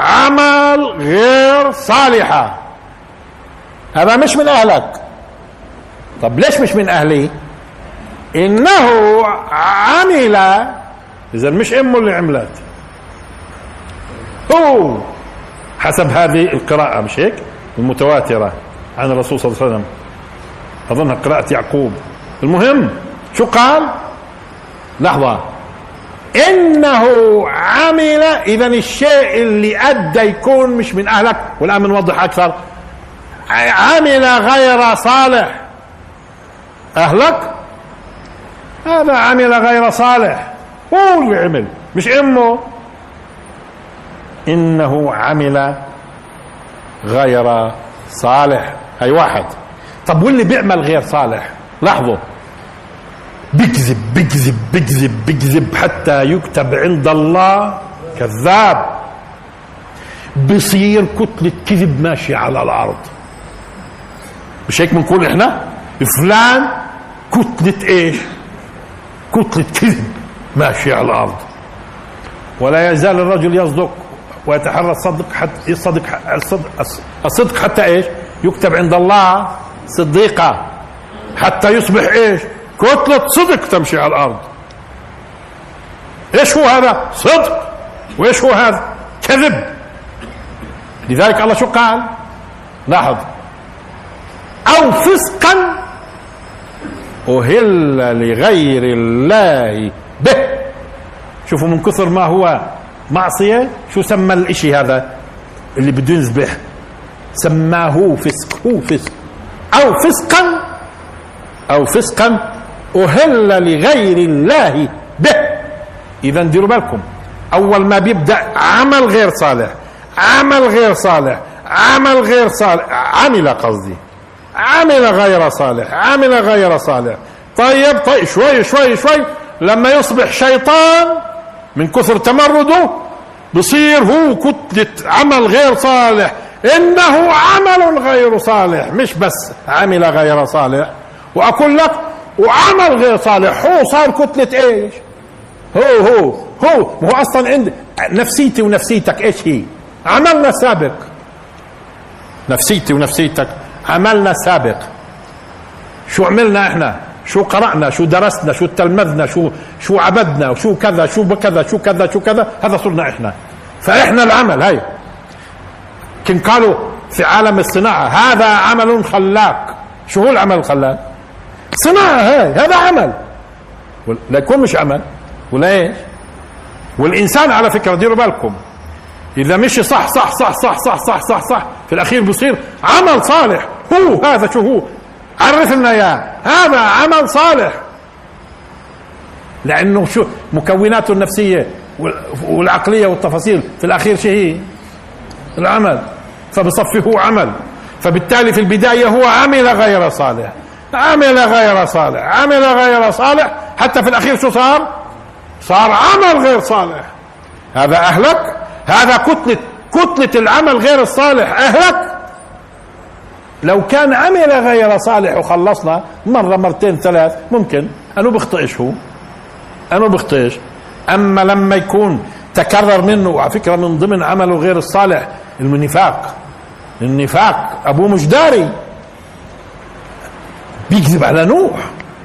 عمل غير صالحة. هذا مش من أهلك. طب ليش مش من أهلي؟ إنه عمل. اذا مش امه اللي عملت. هو حسب هذه القراءة مش هيك؟ المتواترة عن الرسول صلى الله عليه وسلم. أظنها قراءة يعقوب. المهم شو قال؟ لحظة. إنه عمل. إذا الشيء اللي أدى يكون مش من أهلك والآن بنوضح أكثر. عمل غير صالح. أهلك هذا عمل غير صالح. هو اللي عمل مش امه إنه عمل غير صالح. هي واحد. طب واللي بيعمل غير صالح؟ لاحظوا. بيكذب بيكذب بيكذب بيكذب حتى يكتب عند الله كذاب. بصير كتلة كذب ماشية على الأرض. مش هيك بنقول إحنا؟ فلان كتلة إيش؟ كتلة كذب ماشية على الأرض. ولا يزال الرجل يصدق ويتحرى الصدق حتى الصدق الصدق, الصدق حتى إيش؟ يكتب عند الله صديقة حتى يصبح إيش؟ كتلة صدق تمشي على الأرض. إيش هو هذا؟ صدق. وإيش هو هذا؟ كذب. لذلك الله شو قال؟ لاحظ. أو فسقا أهل لغير الله به. شوفوا من كثر ما هو معصية شو سمى الإشي هذا؟ اللي بده يذبح سماه فسق هو فسق. أو فسقا أو فسقا أهل لغير الله به. إذا ديروا بالكم. أول ما بيبدأ عمل غير صالح عمل غير صالح عمل غير صالح. عمل قصدي. عمل غير صالح عمل غير صالح. طيب طيب شوي شوي شوي. لما يصبح شيطان من كثر تمرده بصير هو كتلة عمل غير صالح. إنه عمل غير صالح مش بس عمل غير صالح. وأقول لك وعمل غير صالح. هو صار كتلة إيش؟ هو هو هو. هو أصلا عند نفسيتي ونفسيتك إيش هي؟ عملنا سابق. نفسيتي ونفسيتك عملنا سابق. شو عملنا إحنا؟ شو قرأنا؟ شو درسنا؟ شو تلمذنا؟ شو شو عبدنا؟ شو كذا؟ شو كذا شو كذا؟ شو كذا؟ هذا صرنا إحنا. فإحنا العمل هاي. كن قالوا في عالم الصناعة هذا عمل خلاق. شو هو العمل الخلاق؟ صناعة هاي. هذا عمل. لا يكون مش عمل. ولا إيش؟ والإنسان على فكرة ديروا بالكم. إذا مشي صح صح صح صح صح صح صح صح في الأخير بصير عمل صالح. هو هذا شو هو؟ عرف لنا اياه هذا عمل صالح. لأنه شو؟ مكوناته النفسية والعقلية والتفاصيل. في الأخير شو هي؟ العمل. فبصفي هو عمل. فبالتالي في البداية هو عمل غير صالح. عمل غير صالح. عمل غير صالح. حتى في الأخير شو صار؟ صار عمل غير صالح. هذا أهلك؟ هذا كتلة كتلة العمل غير الصالح أهلك؟ لو كان عمل غير صالح وخلصنا مرة مرتين ثلاث ممكن. أنه بيخطئش هو. أنه بيخطئش أما لما يكون تكرر منه وعلى فكرة من ضمن عمله غير الصالح النفاق النفاق أبوه مش داري بيكذب على نوح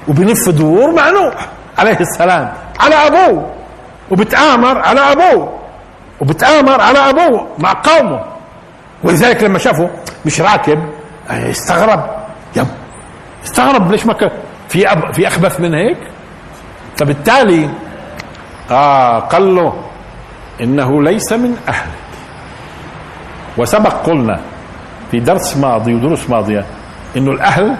وبنف دور مع نوح عليه السلام. على أبوه. وبتآمر على أبوه. وبتآمر على أبوه مع قومه. ولذلك لما شافوا مش راكب استغرب. يب. استغرب ليش ما في أب في أخبث من هيك؟ فبالتالي آه قال له إنه ليس من أهلك. وسبق قلنا في درس ماضي ودروس ماضية إنه الأهل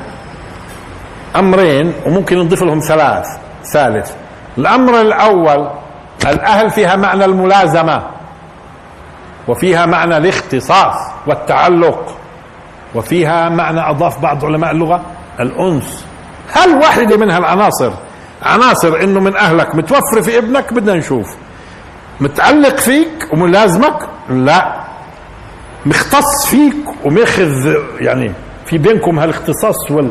أمرين وممكن نضيف لهم ثلاث ثالث. الأمر الأول الأهل فيها معنى الملازمة وفيها معنى الاختصاص والتعلق. وفيها معنى أضاف بعض علماء اللغة الأنس. هل واحدة من هالعناصر عناصر إنه من أهلك متوفر في ابنك بدنا نشوف. متعلق فيك وملازمك؟ لا. مختص فيك وماخذ يعني في بينكم هالاختصاص وال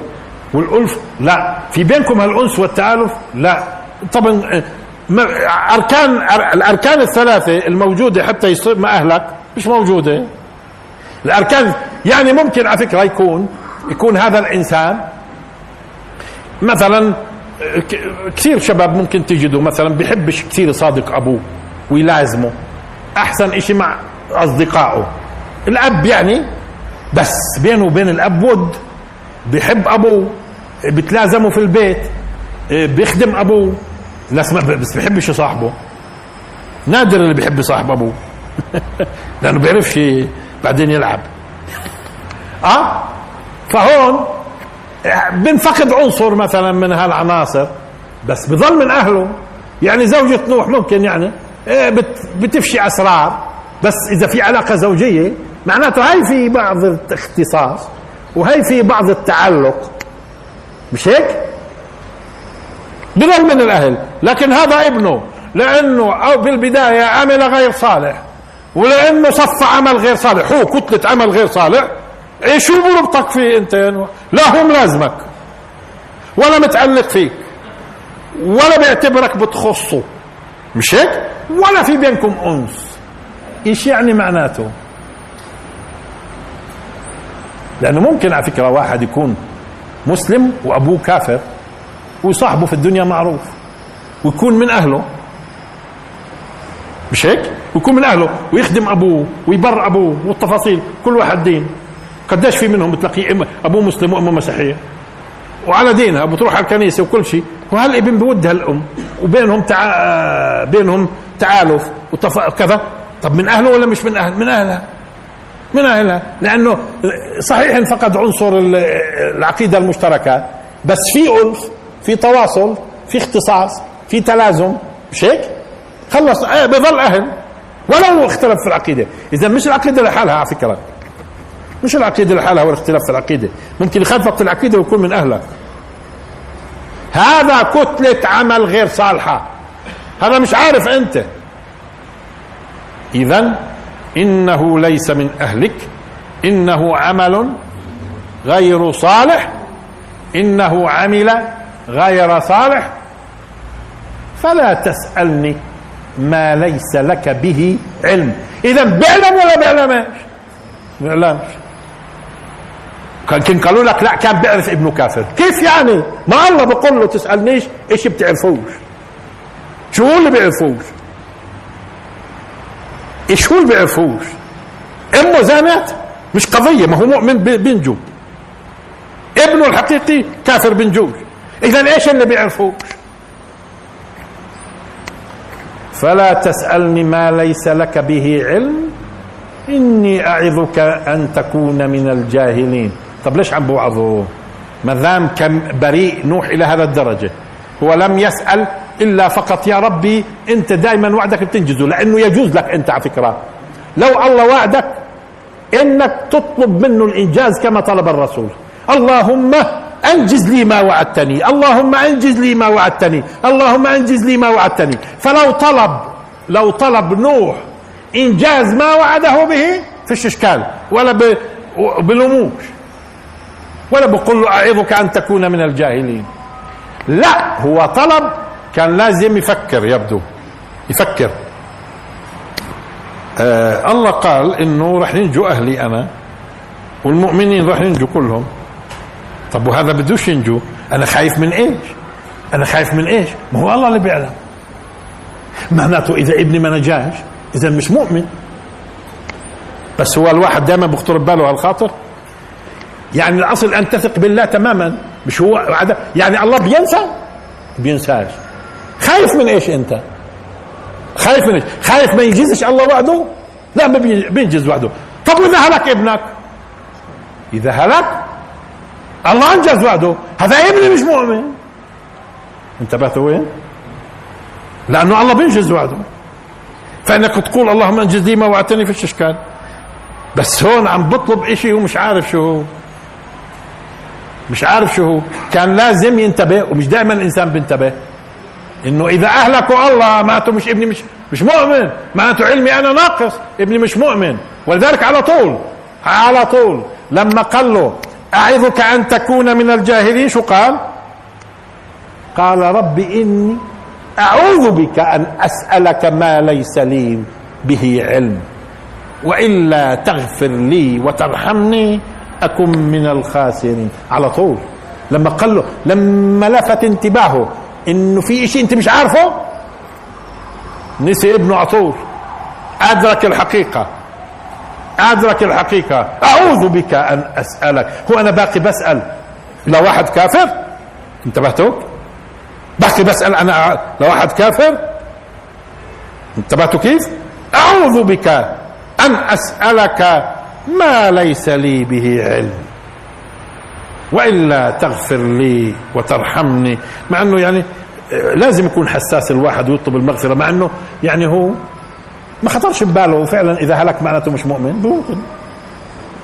والألف؟ لا. في بينكم هالأنس والتآلف؟ لا. طبعا أركان الأركان الثلاثة الموجودة حتى يصير مع أهلك مش موجودة. الأركان يعني ممكن على فكرة يكون يكون هذا الإنسان مثلا كثير شباب ممكن تجده مثلا بيحبش كثير صادق أبوه ويلازمه. أحسن إشي مع أصدقائه. الأب يعني بس بينه وبين الأب ود. بيحب أبوه بتلازمه في البيت بيخدم أبوه. بس بس بيحبش صاحبه. نادر اللي بيحب صاحب أبوه. *laughs* لأنه بيعرفش بعدين يلعب. آه فهون بنفقد عنصر مثلا من هالعناصر بس بظل من أهله. يعني زوجة نوح ممكن يعني إيه، بتفشي أسرار بس إذا في علاقة زوجية معناته هاي في بعض الاختصاص وهي في بعض التعلق. مش هيك؟ بظل من الأهل. لكن هذا ابنه لأنه أو بالبداية عمل غير صالح ولأنه صف عمل غير صالح. هو كتلة عمل غير صالح. شو بربطك فيه أنت لا هو ملازمك. ولا متعلق فيك. ولا بيعتبرك بتخصه. مش هيك؟ ولا في بينكم أنس. إيش يعني معناته؟ لأنه ممكن على فكرة واحد يكون مسلم وأبوه كافر وصاحبه في الدنيا معروف. ويكون من أهله. مش هيك؟ ويكون من أهله ويخدم أبوه ويبر أبوه والتفاصيل. كل واحد دين. قديش في منهم بتلاقيه إما ابوه مسلم وامه مسيحية؟ وعلى دينها بتروح على الكنيسة وكل شيء. وهالابن بودها الأم؟ وبينهم تع... بينهم تعالف وتف... كذا؟ طب من أهله ولا مش من أهل من أهلها؟ من أهلها. لأنه صحيح انفقد عنصر العقيدة المشتركة بس في الف في تواصل في اختصاص في تلازم. مش هيك؟ خلص آه بظل أهل. ولو اختلف في العقيدة. إذا مش العقيدة لحالها على فكرة. مش العقيدة لحالها والاختلاف في العقيدة. ممكن يخالفك في العقيدة ويكون من اهلك هذا كتلة عمل غير صالحة. هذا مش عارف أنت. اذا إنه ليس من أهلك. إنه عمل غير صالح. إنه عمل غير صالح. فلا تسألني ما ليس لك به علم. اذا بيعلم ولا بيعلمش بيعلمش كان قالوا لك لا كان بيعرف ابنه كافر. كيف يعني؟ ما الله بقول له تسألنيش إيش بتعرفوش؟ شو اللي بيعرفوش؟ إيش هو اللي بيعرفوش؟ إمه زانت مش قضية ما هو مؤمن بنجو ابنه الحقيقي كافر بنجوش اذا إيش اللي بيعرفوش؟ فلا تسألني ما ليس لك به علم إني أعظك أن تكون من الجاهلين. طب ليش عم بوعظه ما دام كان بريء نوح إلى هذا الدرجة. هو لم يسأل إلا فقط يا ربي أنت دائما وعدك بتنجزه لأنه يجوز لك أنت على فكرة. لو الله وعدك إنك تطلب منه الإنجاز كما طلب الرسول. اللهم أنجز لي ما وعدتني اللهم أنجز لي ما وعدتني اللهم أنجز لي ما وعدتني. فلو طلب لو طلب نوح إنجاز ما وعده به فيش إشكال ولا بلوموش ولا بقول له أعظك أن تكون من الجاهلين. لا هو طلب كان لازم يفكر يبدو يفكر. آه الله قال إنه رح ينجو أهلي أنا والمؤمنين رح ينجو كلهم. طب وهذا بدوش ينجو؟ أنا خايف من إيش؟ أنا خايف من إيش؟ ما هو الله اللي بيعلم. معناته إذا ابني ما نجاش إذا مش مؤمن. بس هو الواحد دائما بيخطر بباله هالخاطر يعني الأصل أن تثق بالله تماما. مش هو يعني الله بينسى؟ بينساش. خايف من إيش أنت؟ خايف من إيش؟ خايف ما ينجزش الله وعده؟ لا ما بينجز وعده. طب وإذا هلك ابنك؟ إذا هلك الله أنجز وعده. هذا ابني مش مؤمن. انتبهت وين؟ لأنه الله بينجز وعده. فإنك تقول اللهم انجز لي ما وعدتني فيش اشكال بس هون عم بطلب إشي ومش عارف شو هو. مش عارف شو هو. كان لازم ينتبه ومش دائما الإنسان بينتبه. إنه إذا أهلكوا الله معناته مش ابني مش مش مؤمن. معناته علمي أنا ناقص ابني مش مؤمن. ولذلك على طول على طول لما قال له أعظك أن تكون من الجاهلين شو قال؟ قال رب إني أعوذ بك أن أسألك ما ليس لي به علم وإلا تغفر لي وترحمني أكن من الخاسرين. على طول. لما قال له لما لفت انتباهه إنه في شيء أنت مش عارفه نسي ابنه على طول. أدرك الحقيقة. أدرك الحقيقة. أعوذ بك أن أسألك. هو أنا باقي بسأل. لواحد كافر. انتبهتوا باقي بسأل أنا. لواحد كافر. انتبهتوا كيف؟ أعوذ بك أن أسألك ما ليس لي به علم. وإلا تغفر لي وترحمني. مع أنه يعني لازم يكون حساس الواحد ويطلب المغفرة مع أنه يعني هو ما خطرش بباله. فعلا إذا هلك معناته مش مؤمن ممكن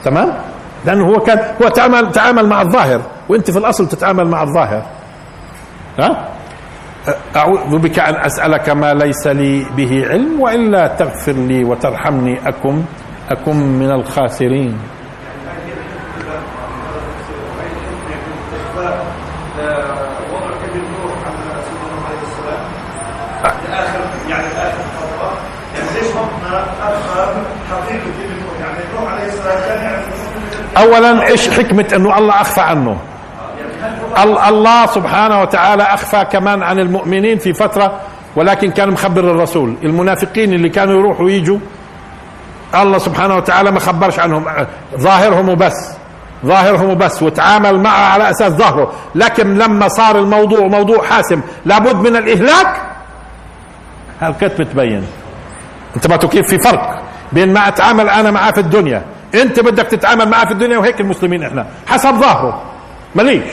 تمام؟ لأنه هو كان هو تعامل تعامل مع الظاهر. وأنت في الأصل تتعامل مع الظاهر. ها؟ اعوذ بك أن أسألك ما ليس لي به علم وإلا تغفر لي وترحمني أكن أكن من الخاسرين. اولا إيش حكمة إنه الله أخفى عنه؟ الله سبحانه وتعالى أخفى كمان عن المؤمنين في فترة ولكن كان مخبر الرسول. المنافقين اللي كانوا يروحوا ويجوا الله سبحانه وتعالى ما خبرش عنهم. ظاهرهم وبس. ظاهرهم وبس وتعامل معه على أساس ظهره لكن لما صار الموضوع موضوع حاسم لابد من الإهلاك. هالكت بتبين؟ انتبهتوا كيف في فرق بين ما أتعامل أنا معاه في الدنيا. أنت بدك تتعامل معاه في الدنيا وهيك المسلمين إحنا. حسب ظاهره. ماليش.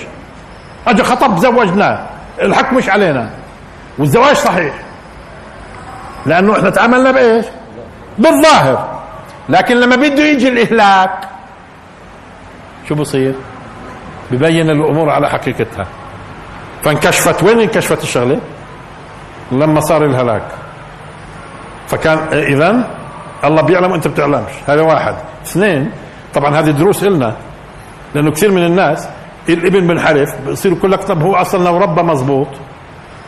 اجى خطب زوجناه الحق مش علينا. والزواج صحيح. لأنه إحنا تعاملنا بإيش؟ بالظاهر. لكن لما بده يجي الإهلاك شو بصير؟ ببين الأمور على حقيقتها. فانكشفت وين انكشفت الشغلة؟ لما صار الهلاك. فكان اذا الله بيعلم وأنت بتعلمش. هذا واحد. اثنين طبعا هذه دروس إلنا لأنه كثير من الناس الابن بنحرف بصير يقول لك طب هو أصلا لو ربى مزبوط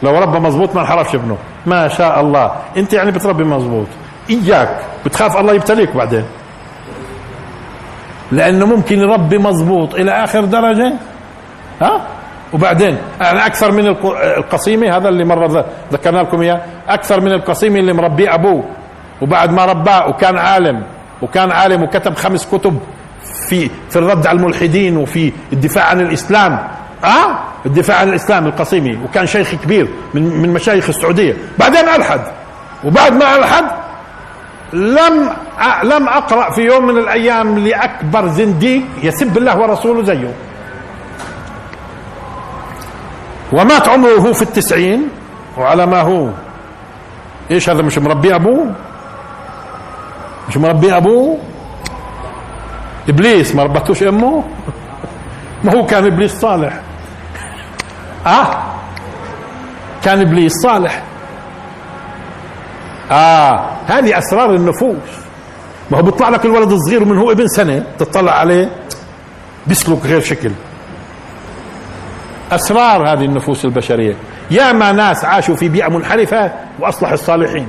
لو ربى مزبوط ما انحرفش ابنه. ما شاء الله. أنت يعني بتربي مزبوط. إياك. بتخاف الله يبتليك بعدين. لأنه ممكن يربي مضبوط إلى آخر درجة. ها؟ وبعدين يعني أكثر من القصيمة هذا اللي مرة ذكرنا لكم إياه. أكثر من القصيمة اللي مربيه أبوه. وبعد ما رباه وكان عالم وكان عالم وكتب خمس كتب في في الرد على الملحدين وفي الدفاع عن الإسلام. آه؟ الدفاع عن الإسلام القصيمي وكان شيخ كبير من من مشايخ السعودية. بعدين ألحد. وبعد ما ألحد لم لم أقرأ في يوم من الأيام لأكبر زنديق يسب الله ورسوله زيه. ومات عمره وهو في التسعين وعلى ما هو؟ إيش هذا؟ مش مربي أبوه؟ مش مربي أبوه؟ إبليس ما ربتوش أمه؟ *laughs* ما هو كان إبليس صالح. *laughs* آه؟ كان إبليس صالح. آه. هذه أسرار النفوس. ما هو بيطلع لك الولد الصغير ومن هو ابن سنة تطلع عليه بيسلك غير شكل. أسرار هذه النفوس البشرية. ياما ناس عاشوا في بيئة منحرفة وأصلح الصالحين.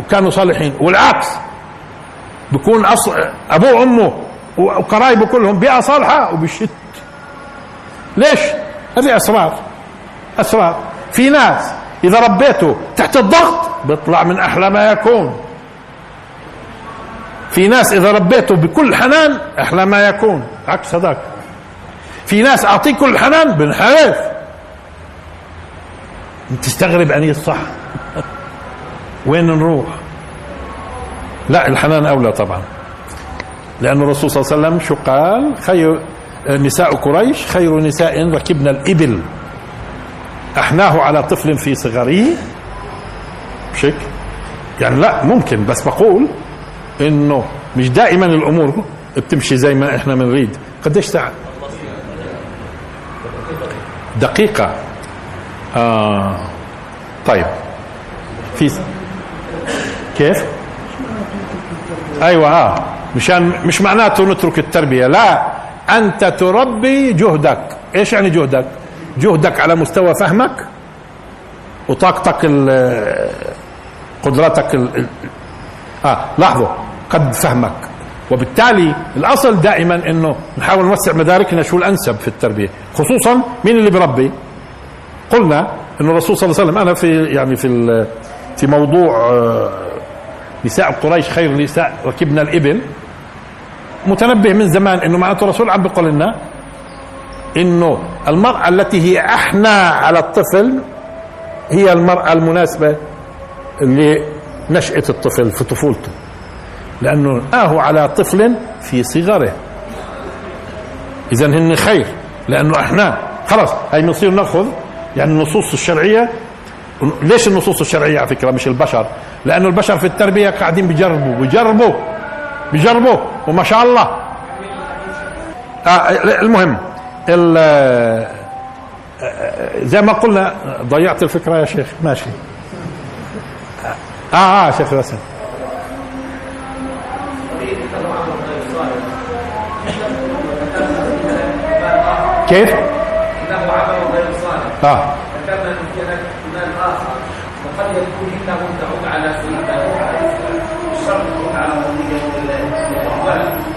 وكانوا صالحين. والعكس بكون أصل أبوه وأمه وقرايبه كلهم بيئة صالحة وبشت ليش؟ هذه أسرار. أسرار. في ناس إذا ربيته تحت الضغط بيطلع من أحلى ما يكون. في ناس إذا ربيته بكل حنان أحلى ما يكون. عكس هذاك. في ناس أعطيه كل حنان بنحرف. تستغرب أني الصح. وين نروح؟ لا الحنان أولى طبعا. لأن الرسول صلى الله عليه وسلم شو قال؟ خير نساء قريش خير نساء ركبنا الإبل. أحناه على طفل في صغره شك يعني لا ممكن بس بقول إنه مش دائما الأمور بتمشي زي ما إحنا بنريد. قديش ساعة؟ دقيقة. آه. طيب. في كيف؟ أيوه آه. مشان مش معناته نترك التربية. لا أنت تربي جهدك. إيش يعني جهدك؟ جهدك على مستوى فهمك وطاقتك قدرتك ال آه لاحظوا قد فهمك. وبالتالي الأصل دائما إنه نحاول نوسع مداركنا شو الأنسب في التربية خصوصا مين اللي بربي قلنا إنه الرسول صلى الله عليه وسلم أنا في يعني في في موضوع آه، نساء قريش خير نساء ركبنا الإبل. متنبه من زمان إنه معناته الرسول عم بيقول لنا إنه المرأة التي هي أحنى على الطفل هي المرأة المناسبة لنشأة الطفل في طفولته. لأنه آه على طفل في صغره. إذا هن خير لأنه إحنا خلاص هي بنصير نأخذ. يعني النصوص الشرعية ليش النصوص الشرعية على فكرة؟ مش البشر. لأنه البشر في التربية قاعدين بيجربوا بيجربوا بيجربوا وما شاء الله. آه المهم زي ما قلنا ضيعت الفكرة يا شيخ. ماشي. آه آه شيخ باسم كيف؟ انه عمل غير صالح آه. ذكرنا ان احتمال اخر وقد يكون انه تعود على الشرط على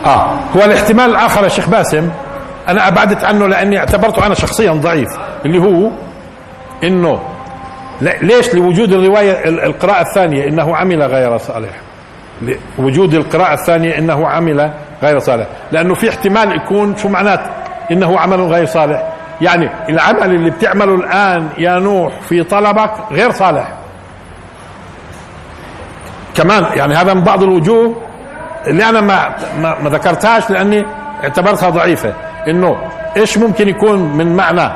آه. هو الاحتمال الآخر يا شيخ باسم. أنا أبعدت عنه لأني اعتبرته أنا شخصيا ضعيف اللي هو إنه ليش لوجود الرواية القراءة الثانية إنه عمل غير صالح؟ وجود القراءة الثانية إنه عمل غير صالح. لأنه في احتمال يكون شو معنات؟ إنه عمل غير صالح. يعني العمل اللي بتعمله الآن يا نوح في طلبك غير صالح. كمان يعني هذا من بعض الوجوه اللي أنا ما ما, ما ذكرتهاش لأني اعتبرتها ضعيفة. إنه إيش ممكن يكون من معنى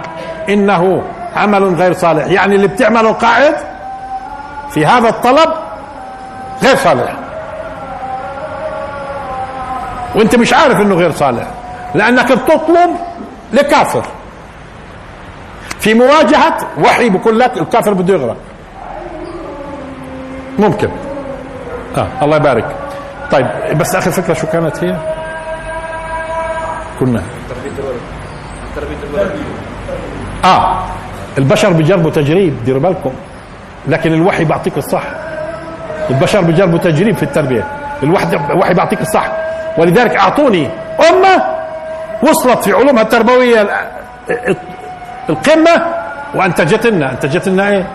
إنه عمل غير صالح؟ يعني اللي بتعمله قاعد في هذا الطلب غير صالح. وأنت مش عارف إنه غير صالح لأنك بتطلب لكافر. في مواجهة وحي بقول لك الكافر بده يغرق. ممكن. آه الله يبارك. طيب بس آخر فكرة شو كانت هي؟ كنا آه البشر بيجربوا تجريب ديروا بالكم. لكن الوحي بيعطيك الصح. البشر بيجربوا تجريب في التربية. الوحي بيعطيك الصح. ولذلك أعطوني أمة وصلت في علومها التربوية القمه وانتجت لنا انتجت لنا إيش؟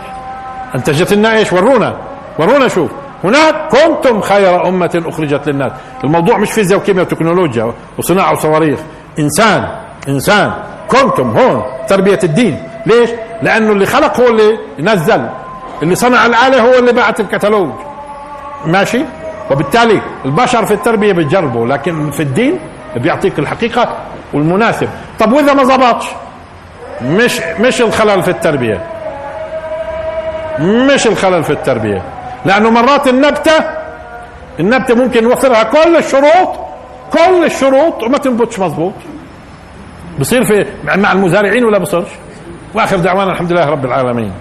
انتجت لنا إيش؟ ورونا. ورونا شوف. هناك كنتم خير أمة أخرجت للناس. الموضوع مش فيزياء وكيمياء وتكنولوجيا وصناعة وصواريخ. إنسان إنسان. كنتم هون تربية الدين. ليش؟ لأنه اللي خلق هو اللي نزل. اللي صنع الآلة هو اللي بعت الكتالوج. ماشي؟ وبالتالي البشر في التربية بتجربوا لكن في الدين بيعطيك الحقيقة والمناسب. طب وإذا ما زبطش؟ مش مش الخلل في التربية. مش الخلل في التربية. لأنه مرات النبتة النبتة ممكن نوفرها كل الشروط كل الشروط وما تنبتش مظبوط. بصير في مع المزارعين ولا بصيرش وآخر دعوانا الحمد لله رب العالمين.